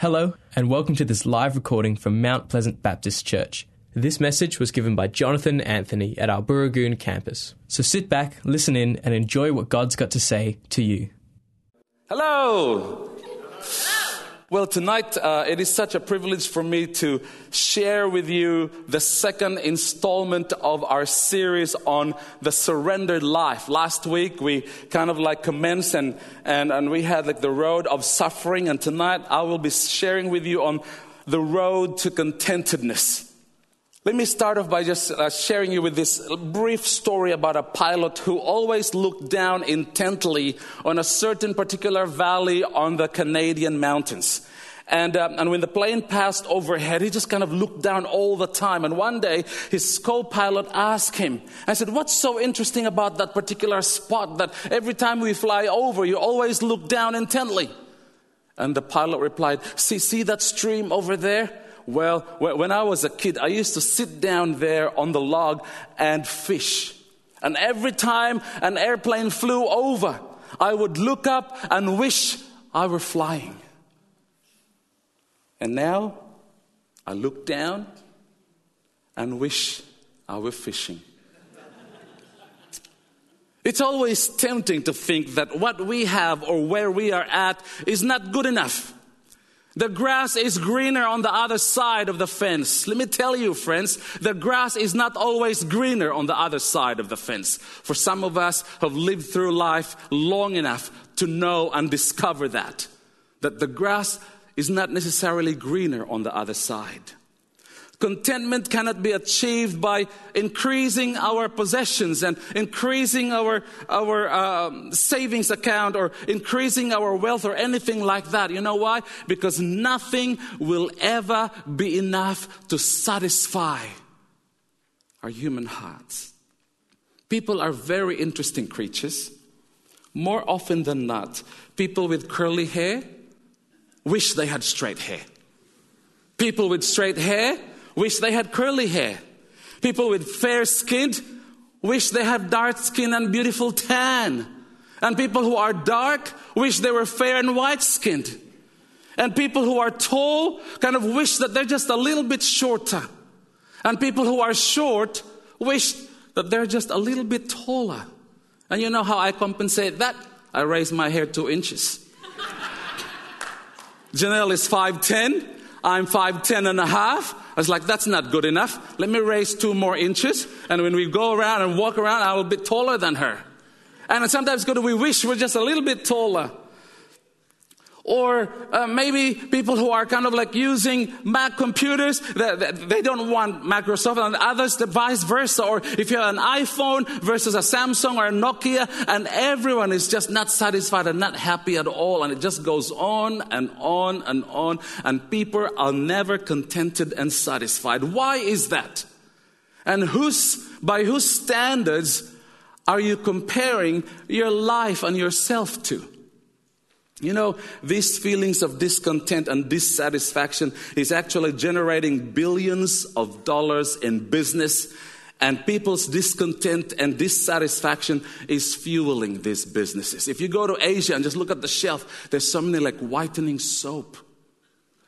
Hello, and welcome to this live recording from Mount Pleasant Baptist Church. This message was given by Jonathan Anthony at our Booragoon campus. So sit back, listen in, and enjoy what God's got to say to you. Hello. Well, tonight uh, it is such a privilege for me to share with you the second installment of our series on the surrendered life. Last week we kind of like commenced and, and, and we had like the road of suffering, and tonight I will be sharing with you on the road to contentedness. Let me start off by just uh, sharing you with this brief story about a pilot who always looked down intently on a certain particular valley on the Canadian mountains. And, uh, and when the plane passed overhead, he just kind of looked down all the time. And one day, his co-pilot asked him, I said, what's so interesting about that particular spot that every time we fly over, you always look down intently? And the pilot replied, see, see that stream over there? Well, when I was a kid, I used to sit down there on the log and fish. And every time an airplane flew over, I would look up and wish I were flying. And now I look down and wish I were fishing. It's always tempting to think that what we have or where we are at is not good enough. The grass is greener on the other side of the fence. Let me tell you, friends, the grass is not always greener on the other side of the fence. For some of us have lived through life long enough to know and discover that. That the grass is not necessarily greener on the other side. Contentment cannot be achieved by increasing our possessions and increasing our, our um, savings account or increasing our wealth or anything like that. You know why? Because nothing will ever be enough to satisfy our human hearts. People are very interesting creatures. More often than not, people with curly hair wish they had straight hair. People with straight hair wish they had curly hair. People with fair skin wish they had dark skin and beautiful tan. And people who are dark wish they were fair and white skinned. And people who are tall kind of wish that they're just a little bit shorter. And people who are short wish that they're just a little bit taller. And you know how I compensate that? I raise my hair two inches. Janelle is 5'10. I'm 5'10 and a half. I was like, that's not good enough. Let me raise two more inches. And when we go around and walk around, I will be taller than her. And sometimes God, we wish we're just a little bit taller. Or uh, maybe people who are kind of like using Mac computers, they, they don't want Microsoft, and others the vice versa. Or if you have an iPhone versus a Samsung or a Nokia, and everyone is just not satisfied and not happy at all, and it just goes on and on and on, and people are never contented and satisfied. Why is that? And whose, by whose standards are you comparing your life and yourself to? You know, these feelings of discontent and dissatisfaction is actually generating billions of dollars in business, and people's discontent and dissatisfaction is fueling these businesses. If you go to Asia and just look at the shelf, there's so many like whitening soap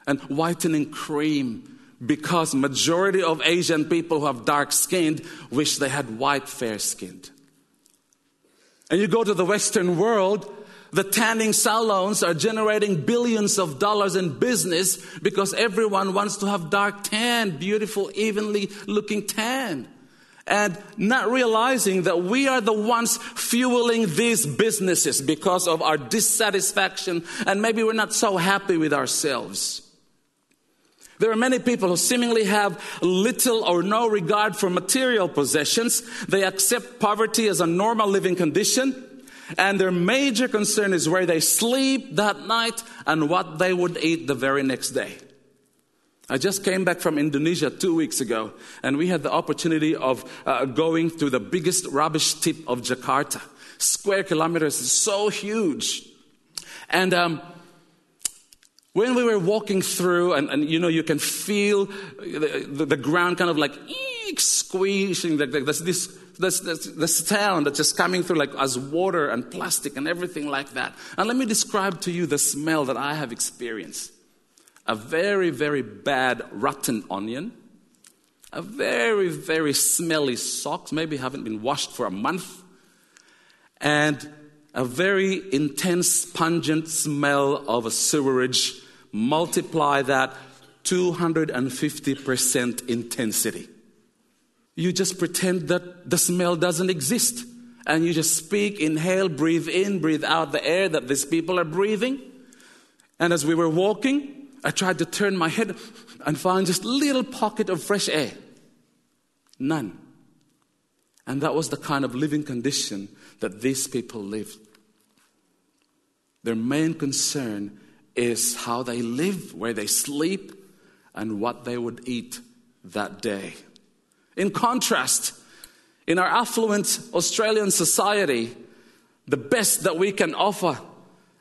and whitening cream because majority of Asian people who have dark skinned wish they had white fair skinned. And you go to the Western world, the tanning salons are generating billions of dollars in business because everyone wants to have dark tan, beautiful, evenly looking tan. And not realizing that we are the ones fueling these businesses because of our dissatisfaction and maybe we're not so happy with ourselves. There are many people who seemingly have little or no regard for material possessions. They accept poverty as a normal living condition. And their major concern is where they sleep that night and what they would eat the very next day. I just came back from Indonesia two weeks ago, and we had the opportunity of uh, going to the biggest rubbish tip of Jakarta. Square kilometers is so huge. And um, when we were walking through, and, and, you know, you can feel the, the, the ground kind of like squeezing, like, like this this, this, this sound that's just coming through like as water and plastic and everything like that. And let me describe to you the smell that I have experienced. a very, very bad rotten onion, a very, very smelly socks, maybe haven't been washed for a month, and a very intense, pungent smell of a sewerage. Multiply that 250% intensity. You just pretend that the smell doesn't exist. And you just speak, inhale, breathe in, breathe out the air that these people are breathing. And as we were walking, I tried to turn my head and find just little pocket of fresh air. None. And that was the kind of living condition that these people lived. Their main concern is how they live, where they sleep, and what they would eat that day. In contrast, in our affluent Australian society, the best that we can offer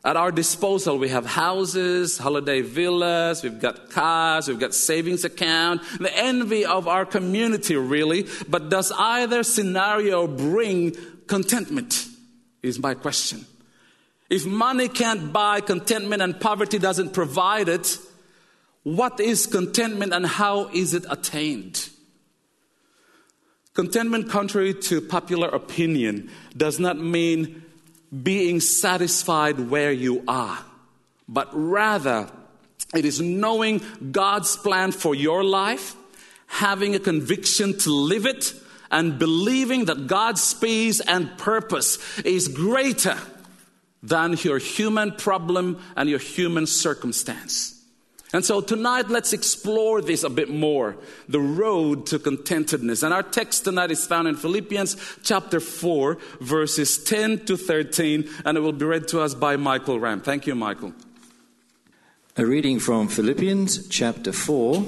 at our disposal, we have houses, holiday villas, we've got cars, we've got savings account, the envy of our community really. But does either scenario bring contentment? Is my question. If money can't buy contentment and poverty doesn't provide it, what is contentment and how is it attained? Contentment, contrary to popular opinion, does not mean being satisfied where you are, but rather it is knowing God's plan for your life, having a conviction to live it, and believing that God's peace and purpose is greater than your human problem and your human circumstance. And so tonight, let's explore this a bit more the road to contentedness. And our text tonight is found in Philippians chapter 4, verses 10 to 13, and it will be read to us by Michael Ram. Thank you, Michael. A reading from Philippians chapter 4,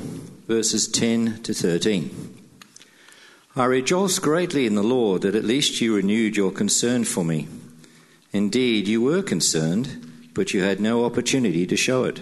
verses 10 to 13. I rejoice greatly in the Lord that at least you renewed your concern for me. Indeed, you were concerned, but you had no opportunity to show it.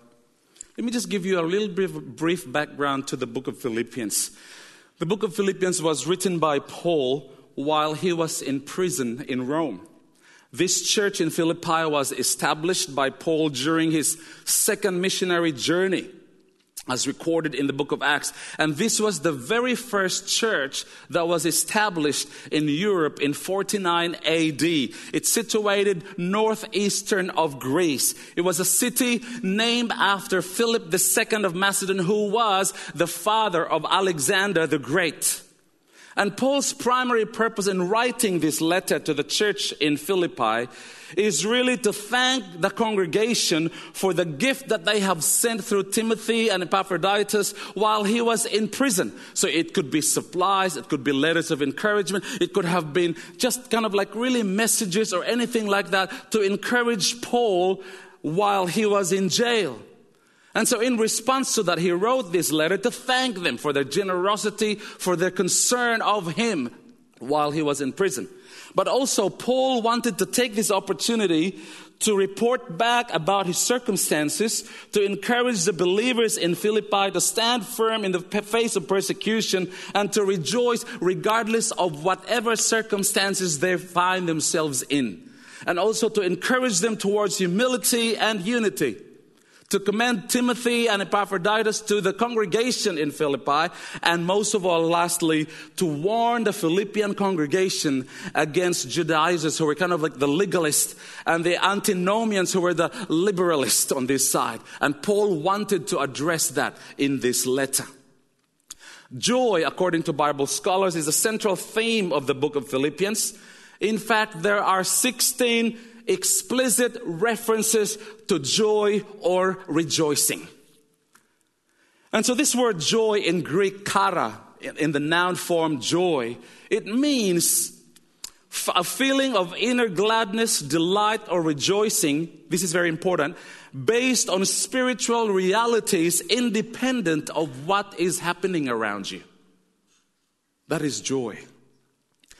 Let me just give you a little brief, brief background to the book of Philippians. The book of Philippians was written by Paul while he was in prison in Rome. This church in Philippi was established by Paul during his second missionary journey as recorded in the book of Acts. And this was the very first church that was established in Europe in 49 AD. It's situated northeastern of Greece. It was a city named after Philip II of Macedon, who was the father of Alexander the Great. And Paul's primary purpose in writing this letter to the church in Philippi is really to thank the congregation for the gift that they have sent through Timothy and Epaphroditus while he was in prison. So it could be supplies, it could be letters of encouragement, it could have been just kind of like really messages or anything like that to encourage Paul while he was in jail. And so, in response to that, he wrote this letter to thank them for their generosity, for their concern of him while he was in prison. But also, Paul wanted to take this opportunity to report back about his circumstances, to encourage the believers in Philippi to stand firm in the face of persecution and to rejoice regardless of whatever circumstances they find themselves in. And also to encourage them towards humility and unity to commend Timothy and Epaphroditus to the congregation in Philippi, and most of all, lastly, to warn the Philippian congregation against Judaizers who were kind of like the legalists and the antinomians who were the liberalists on this side. And Paul wanted to address that in this letter. Joy, according to Bible scholars, is a central theme of the book of Philippians. In fact, there are 16 explicit references to joy or rejoicing. And so this word joy in Greek, kara, in the noun form joy, it means a feeling of inner gladness, delight, or rejoicing. This is very important. based on spiritual realities independent of what is happening around you. That is joy.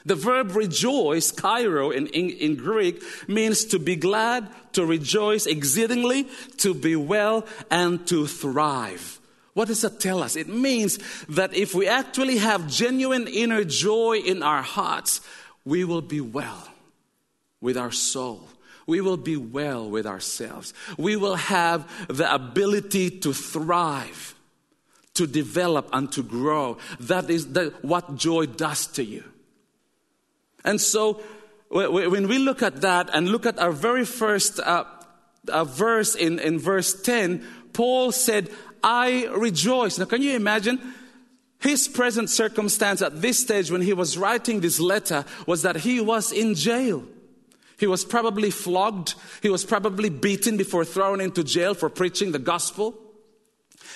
The verb rejoice, kairo in, in, in, Greek, means to be glad, to rejoice exceedingly, to be well, and to thrive. What does that tell us? It means that if we actually have genuine inner joy in our hearts, we will be well with our soul. We will be well with ourselves. We will have the ability to thrive, to develop, and to grow. That is the, what joy does to you. And so, when we look at that and look at our very first uh, uh, verse in, in verse 10, Paul said, I rejoice. Now, can you imagine? His present circumstance at this stage when he was writing this letter was that he was in jail. He was probably flogged. He was probably beaten before thrown into jail for preaching the gospel.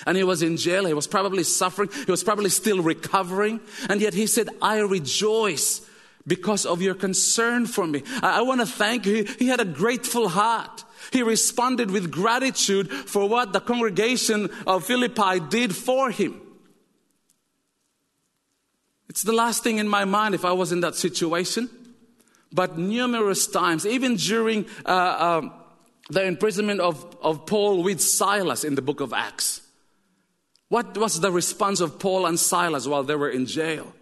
And he was in jail. He was probably suffering. He was probably still recovering. And yet he said, I rejoice because of your concern for me. I, I want to thank you. He had a grateful heart. He responded with gratitude for what the congregation of Philippi did for him. It's the last thing in my mind if I was in that situation. But numerous times, even during uh, uh, the imprisonment of, of Paul with Silas in the book of Acts, what was the response of Paul and Silas while they were in jail?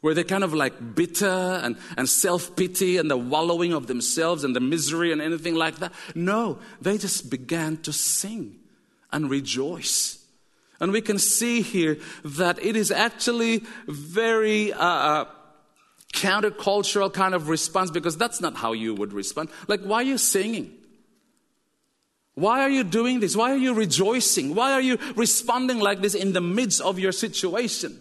Were they kind of like bitter and, and self pity and the wallowing of themselves and the misery and anything like that? No, they just began to sing and rejoice. And we can see here that it is actually very uh, uh, countercultural kind of response because that's not how you would respond. Like, why are you singing? Why are you doing this? Why are you rejoicing? Why are you responding like this in the midst of your situation?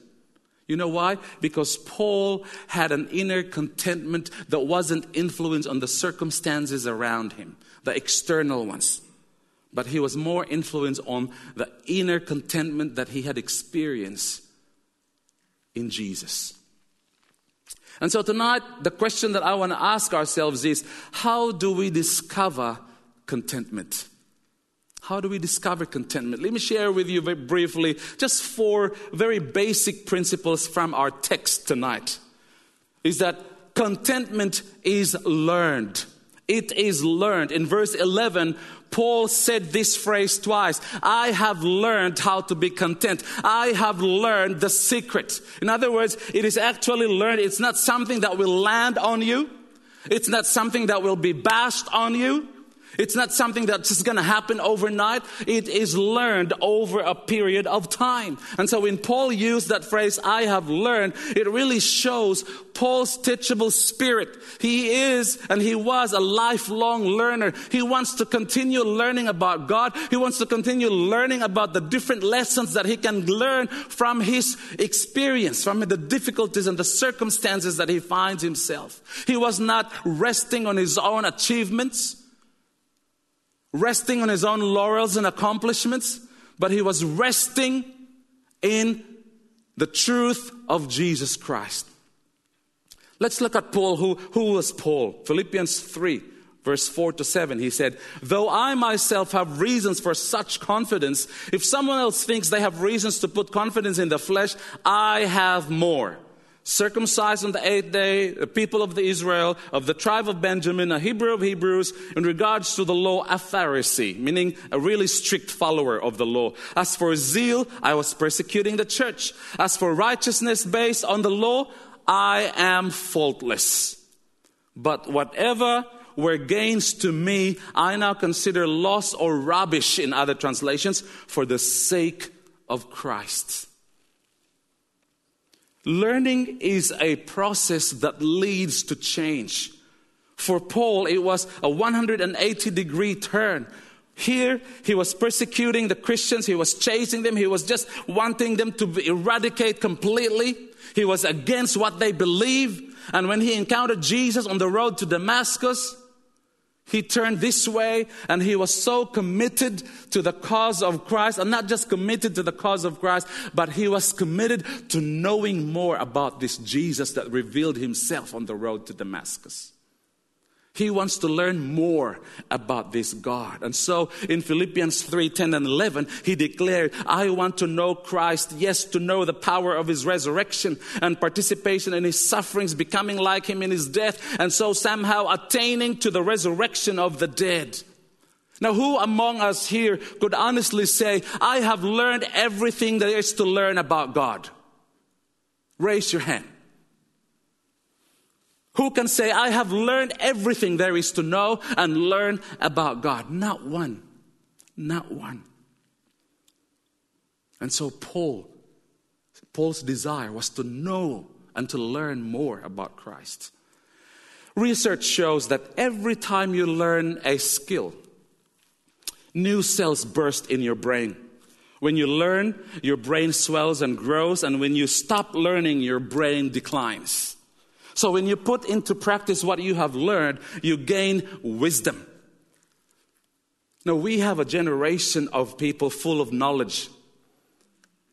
You know why? Because Paul had an inner contentment that wasn't influenced on the circumstances around him, the external ones. But he was more influenced on the inner contentment that he had experienced in Jesus. And so tonight, the question that I want to ask ourselves is how do we discover contentment? How do we discover contentment? Let me share with you very briefly just four very basic principles from our text tonight. Is that contentment is learned. It is learned. In verse 11, Paul said this phrase twice I have learned how to be content. I have learned the secret. In other words, it is actually learned. It's not something that will land on you, it's not something that will be bashed on you. It's not something that's just going to happen overnight. It is learned over a period of time. And so when Paul used that phrase, I have learned, it really shows Paul's teachable spirit. He is and he was a lifelong learner. He wants to continue learning about God. He wants to continue learning about the different lessons that he can learn from his experience, from the difficulties and the circumstances that he finds himself. He was not resting on his own achievements resting on his own laurels and accomplishments, but he was resting in the truth of Jesus Christ. Let's look at Paul. Who, who was Paul? Philippians 3, verse 4 to 7. He said, Though I myself have reasons for such confidence, if someone else thinks they have reasons to put confidence in the flesh, I have more circumcised on the eighth day, the people of the Israel, of the tribe of Benjamin, a Hebrew of Hebrews, in regards to the law, a Pharisee, meaning a really strict follower of the law. As for zeal, I was persecuting the church. As for righteousness based on the law, I am faultless. But whatever were gains to me, I now consider loss or rubbish in other translations for the sake of Christ. Learning is a process that leads to change. For Paul, it was a 180 degree turn. Here, he was persecuting the Christians, he was chasing them, he was just wanting them to be eradicate completely. He was against what they believe. And when he encountered Jesus on the road to Damascus, he turned this way and he was so committed to the cause of Christ, and not just committed to the cause of Christ, but he was committed to knowing more about this Jesus that revealed himself on the road to Damascus. He wants to learn more about this God. And so in Philippians 3 10 and 11, he declared, I want to know Christ, yes, to know the power of his resurrection and participation in his sufferings, becoming like him in his death, and so somehow attaining to the resurrection of the dead. Now, who among us here could honestly say, I have learned everything there is to learn about God? Raise your hand. Who can say, I have learned everything there is to know and learn about God? Not one. Not one. And so Paul, Paul's desire was to know and to learn more about Christ. Research shows that every time you learn a skill, new cells burst in your brain. When you learn, your brain swells and grows, and when you stop learning, your brain declines. So when you put into practice what you have learned, you gain wisdom. Now, we have a generation of people full of knowledge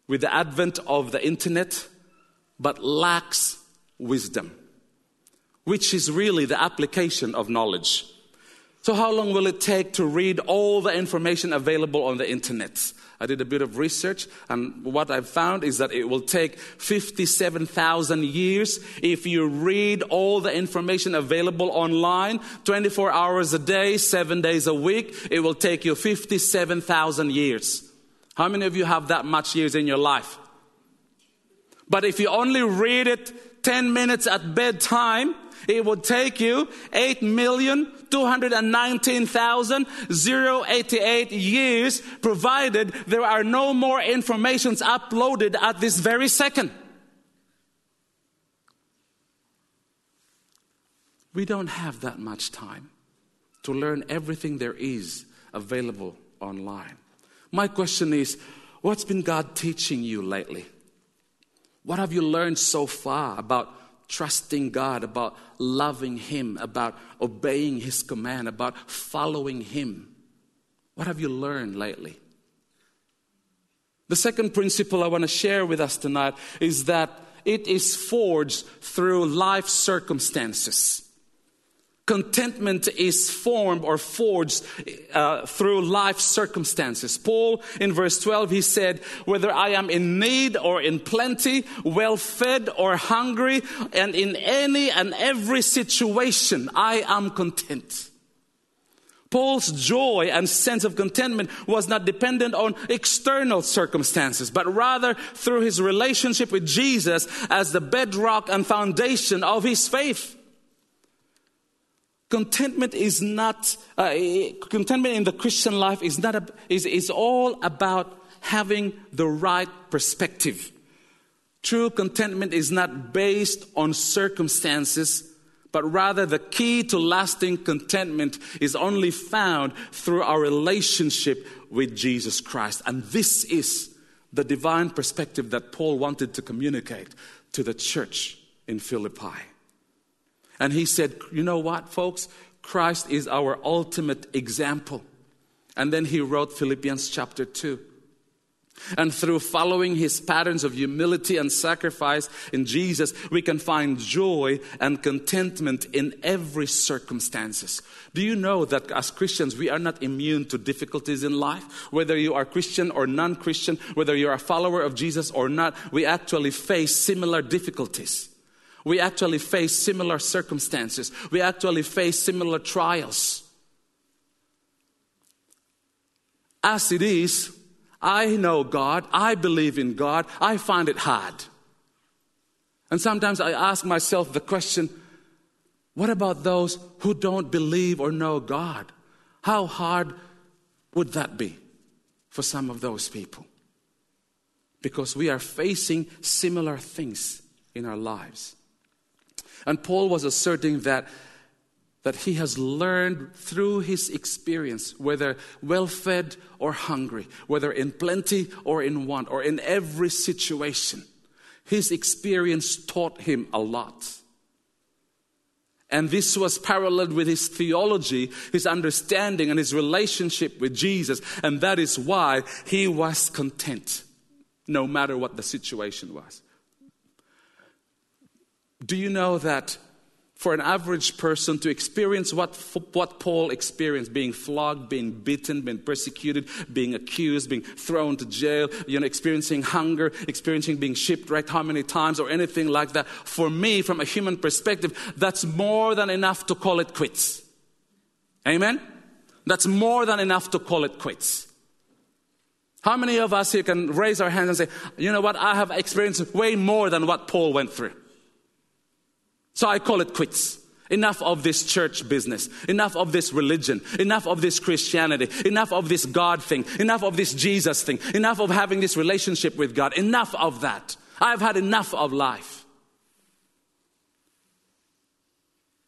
with the advent of the internet, but lacks wisdom, which is really the application of knowledge. So, how long will it take to read all the information available on the internet? I did a bit of research, and what I've found is that it will take 57,000 years if you read all the information available online 24 hours a day, seven days a week. It will take you 57,000 years. How many of you have that much years in your life? But if you only read it 10 minutes at bedtime, it would take you 8,219,088 years, provided there are no more informations uploaded at this very second. We don't have that much time to learn everything there is available online. My question is what's been God teaching you lately? What have you learned so far about trusting God, about loving Him, about obeying His command, about following Him. What have you learned lately? The second principle I want to share with us tonight is that it is forged through life circumstances. Contentment is formed or forged uh, through life circumstances. Paul, in verse 12, he said, Whether I am in need or in plenty, well fed or hungry, and in any and every situation, I am content. Paul's joy and sense of contentment was not dependent on external circumstances, but rather through his relationship with Jesus as the bedrock and foundation of his faith. Contentment is not, uh, contentment in the Christian life is, not a, is, is all about having the right perspective. True contentment is not based on circumstances, but rather the key to lasting contentment is only found through our relationship with Jesus Christ. And this is the divine perspective that Paul wanted to communicate to the church in Philippi. And he said, You know what, folks? Christ is our ultimate example. And then he wrote Philippians chapter 2. And through following his patterns of humility and sacrifice in Jesus, we can find joy and contentment in every circumstances. Do you know that as Christians, we are not immune to difficulties in life? Whether you are Christian or non-Christian, whether you're a follower of Jesus or not, we actually face similar difficulties. We actually face similar circumstances. We actually face similar trials. As it is, I know God, I believe in God, I find it hard. And sometimes I ask myself the question what about those who don't believe or know God? How hard would that be for some of those people? Because we are facing similar things in our lives. And Paul was asserting that, that he has learned through his experience, whether well fed or hungry, whether in plenty or in want, or in every situation, his experience taught him a lot. And this was paralleled with his theology, his understanding, and his relationship with Jesus. And that is why he was content, no matter what the situation was. Do you know that for an average person to experience what, what Paul experienced being flogged, being beaten, being persecuted, being accused, being thrown to jail, you know, experiencing hunger, experiencing being shipwrecked how many times or anything like that. For me, from a human perspective, that's more than enough to call it quits. Amen? That's more than enough to call it quits. How many of us here can raise our hands and say, you know what, I have experienced way more than what Paul went through? So I call it quits. Enough of this church business. Enough of this religion. Enough of this Christianity. Enough of this God thing. Enough of this Jesus thing. Enough of having this relationship with God. Enough of that. I've had enough of life.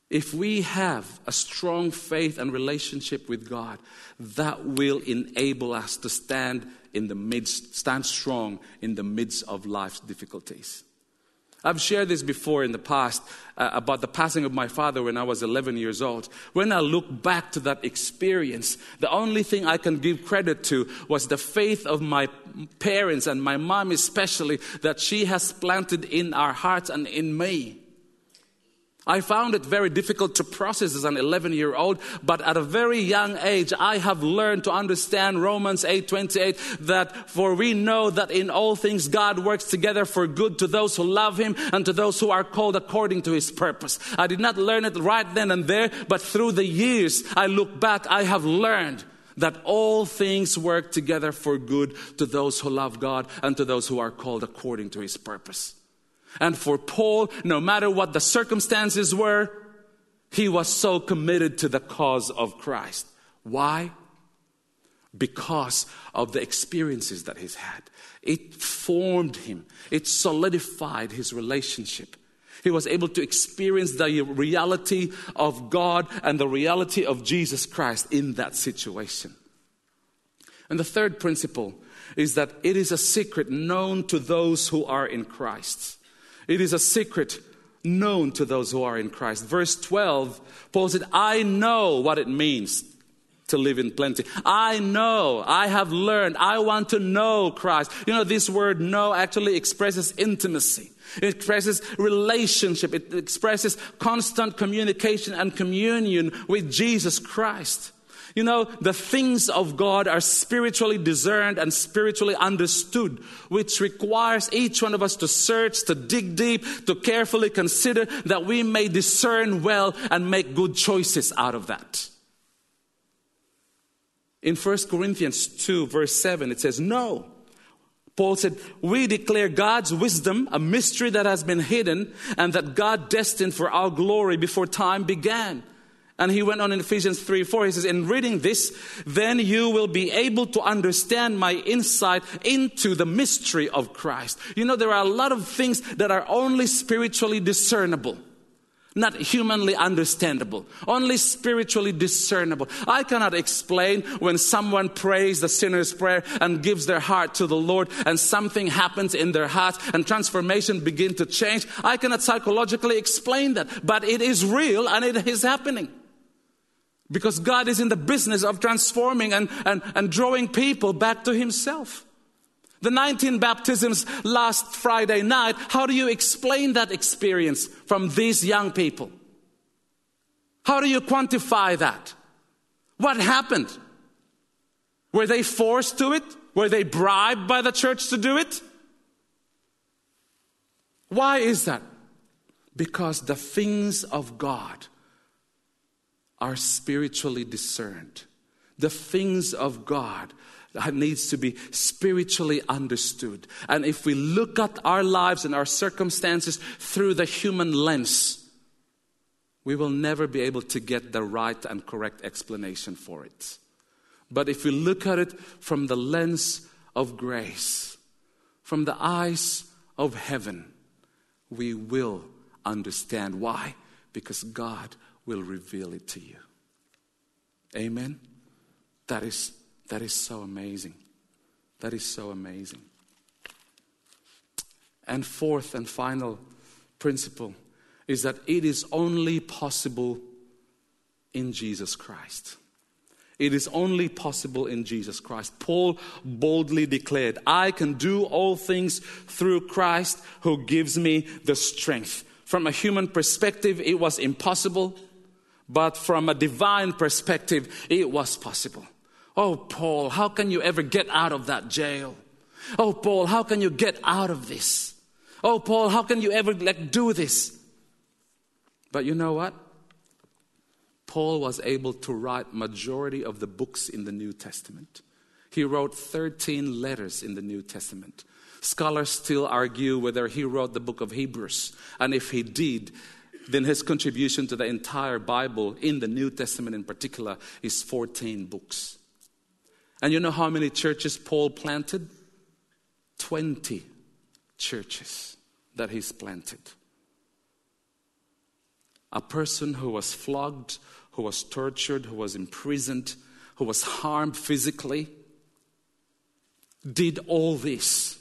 If we have a strong faith and relationship with God, that will enable us to stand in the midst, stand strong in the midst of life's difficulties. I've shared this before in the past uh, about the passing of my father when I was 11 years old. When I look back to that experience, the only thing I can give credit to was the faith of my parents and my mom, especially, that she has planted in our hearts and in me. I found it very difficult to process as an 11 year old, but at a very young age, I have learned to understand Romans 8 28 that for we know that in all things God works together for good to those who love Him and to those who are called according to His purpose. I did not learn it right then and there, but through the years I look back, I have learned that all things work together for good to those who love God and to those who are called according to His purpose. And for Paul, no matter what the circumstances were, he was so committed to the cause of Christ. Why? Because of the experiences that he's had. It formed him, it solidified his relationship. He was able to experience the reality of God and the reality of Jesus Christ in that situation. And the third principle is that it is a secret known to those who are in Christ. It is a secret known to those who are in Christ. Verse 12, Paul said, I know what it means to live in plenty. I know, I have learned, I want to know Christ. You know, this word know actually expresses intimacy. It expresses relationship. It expresses constant communication and communion with Jesus Christ. You know, the things of God are spiritually discerned and spiritually understood, which requires each one of us to search, to dig deep, to carefully consider that we may discern well and make good choices out of that. In 1 Corinthians 2, verse 7, it says, No. Paul said, We declare God's wisdom, a mystery that has been hidden, and that God destined for our glory before time began. And he went on in Ephesians 3 4, he says, In reading this, then you will be able to understand my insight into the mystery of Christ. You know, there are a lot of things that are only spiritually discernible not humanly understandable, only spiritually discernible. I cannot explain when someone prays the sinner's prayer and gives their heart to the Lord and something happens in their heart and transformation begin to change. I cannot psychologically explain that, but it is real and it is happening. Because God is in the business of transforming and, and, and drawing people back to Himself. The 19 baptisms last Friday night, how do you explain that experience from these young people? How do you quantify that? What happened? Were they forced to it? Were they bribed by the church to do it? Why is that? Because the things of God are spiritually discerned. The things of God needs to be spiritually understood. And if we look at our lives and our circumstances through the human lens, we will never be able to get the right and correct explanation for it. But if we look at it from the lens of grace, from the eyes of heaven, we will understand. Why? Because God will reveal it to you. Amen? That is, that is so amazing. That is so amazing. And fourth and final principle is that it is only possible in Jesus Christ. It is only possible in Jesus Christ. Paul boldly declared, I can do all things through Christ who gives me the strength. From a human perspective, it was impossible, but from a divine perspective, it was possible. Oh, Paul, how can you ever get out of that jail? Oh, Paul, how can you get out of this? Oh, Paul, how can you ever like do this? But you know what? Paul was able to write majority of the books in the New Testament. He wrote 13 letters in the New Testament. Scholars still argue whether he wrote the book of Hebrews. And if he did, then his contribution to the entire Bible, in the New Testament in particular, is 14 books. And you know how many churches Paul planted? 20 churches that he's planted. A person who was flogged, who was tortured, who was imprisoned, who was harmed physically, did all this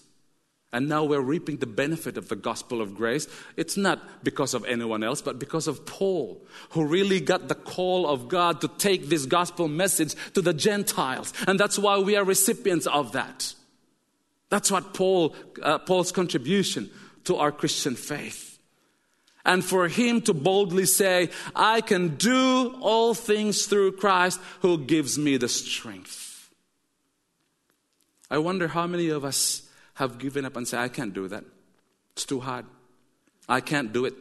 and now we're reaping the benefit of the gospel of grace. It's not because of anyone else, but because of Paul, who really got the call of God to take this gospel message to the Gentiles. And that's why we are recipients of that. That's what Paul, uh, Paul's contribution to our Christian faith. And for him to boldly say, I can do all things through Christ who gives me the strength. I wonder how many of us have given up and say, I can't do that. It's too hard. I can't do it.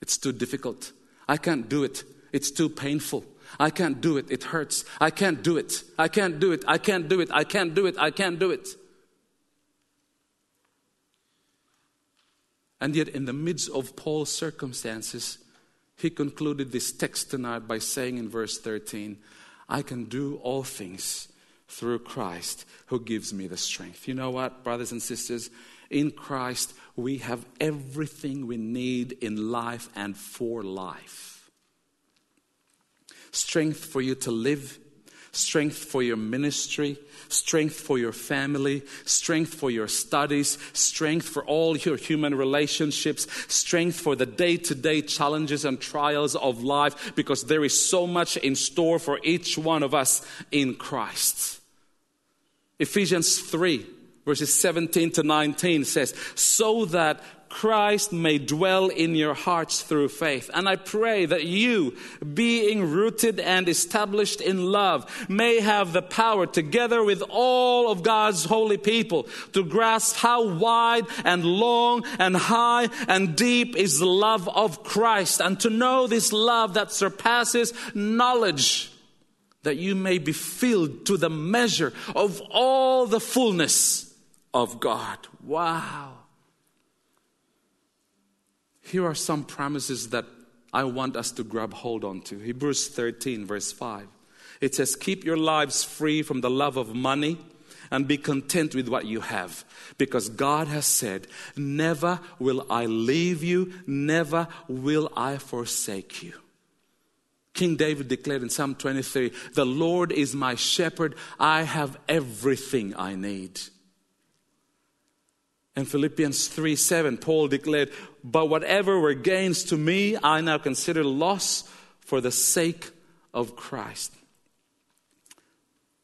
It's too difficult. I can't do it. It's too painful. I can't do it. It hurts. I can't do it. I can't do it. I can't do it. I can't do it. I can't do it. And yet, in the midst of Paul's circumstances, he concluded this text tonight by saying in verse 13, I can do all things through Christ who gives me the strength. You know what, brothers and sisters? In Christ, we have everything we need in life and for life strength for you to live, strength for your ministry, strength for your family, strength for your studies, strength for all your human relationships, strength for the day to day challenges and trials of life, because there is so much in store for each one of us in Christ. Ephesians 3, verses 17 to 19 says, So that Christ may dwell in your hearts through faith. And I pray that you, being rooted and established in love, may have the power, together with all of God's holy people, to grasp how wide and long and high and deep is the love of Christ, and to know this love that surpasses knowledge that you may be filled to the measure of all the fullness of God. Wow. Here are some promises that I want us to grab hold on to. Hebrews 13, verse 5. It says, Keep your lives free from the love of money and be content with what you have. Because God has said, Never will I leave you, never will I forsake you. King David declared in Psalm 23 The Lord is my shepherd, I have everything I need. In Philippians 3 7, Paul declared, But whatever were gains to me, I now consider loss for the sake of Christ.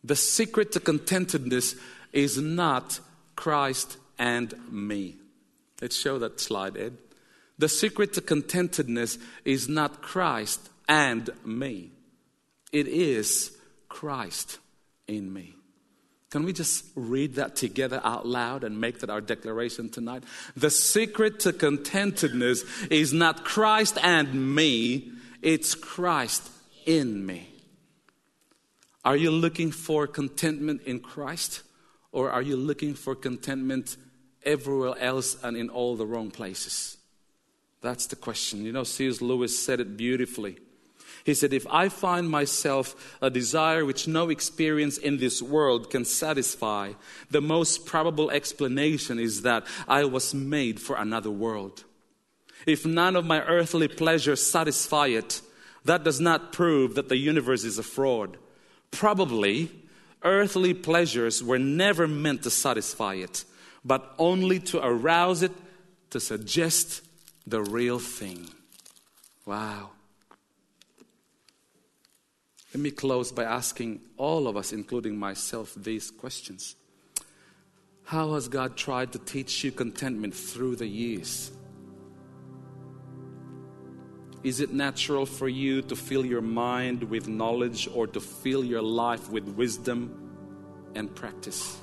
The secret to contentedness is not Christ and me. Let's show that slide, Ed. The secret to contentedness is not Christ and me. It is Christ in me. Can we just read that together out loud and make that our declaration tonight? The secret to contentedness is not Christ and me, it's Christ in me. Are you looking for contentment in Christ? Or are you looking for contentment everywhere else and in all the wrong places? That's the question. You know, C.S. Lewis said it beautifully. He said, If I find myself a desire which no experience in this world can satisfy, the most probable explanation is that I was made for another world. If none of my earthly pleasures satisfy it, that does not prove that the universe is a fraud. Probably, earthly pleasures were never meant to satisfy it, but only to arouse it to suggest the real thing. Wow. Let me close by asking all of us, including myself, these questions. How has God tried to teach you contentment through the years? Is it natural for you to fill your mind with knowledge or to fill your life with wisdom and practice?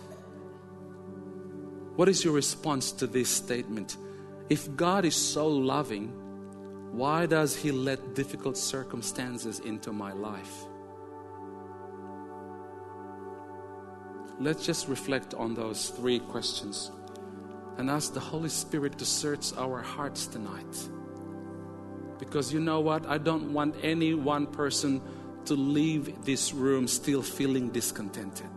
What is your response to this statement? If God is so loving, why does He let difficult circumstances into my life? Let's just reflect on those three questions and ask the Holy Spirit to search our hearts tonight. Because you know what? I don't want any one person to leave this room still feeling discontented.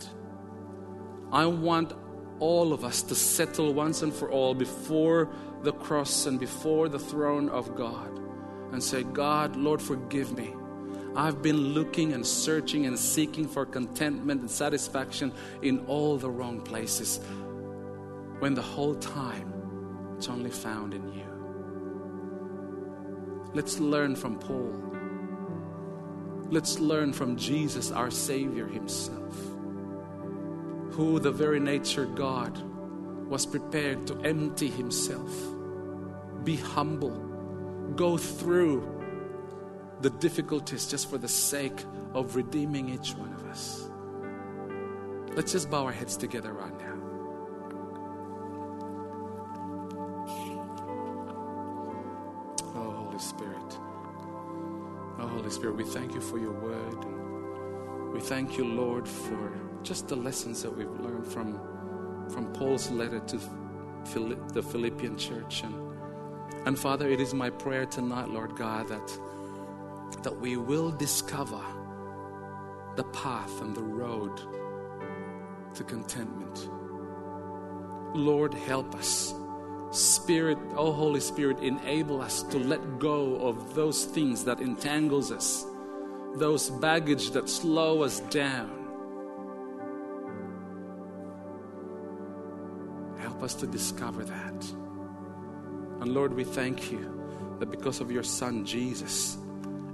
I want all of us to settle once and for all before the cross and before the throne of God and say, God, Lord, forgive me. I've been looking and searching and seeking for contentment and satisfaction in all the wrong places when the whole time it's only found in you. Let's learn from Paul. Let's learn from Jesus, our Savior Himself, who, the very nature God, was prepared to empty Himself, be humble, go through the difficulties just for the sake of redeeming each one of us. Let's just bow our heads together right now. Oh, Holy Spirit. Oh, Holy Spirit, we thank you for your word. We thank you, Lord, for just the lessons that we've learned from, from Paul's letter to the Philippian church. And, and Father, it is my prayer tonight, Lord God, that that we will discover the path and the road to contentment. Lord, help us. Spirit, oh Holy Spirit, enable us to let go of those things that entangles us, those baggage that slow us down. Help us to discover that. And Lord, we thank you that because of your Son Jesus,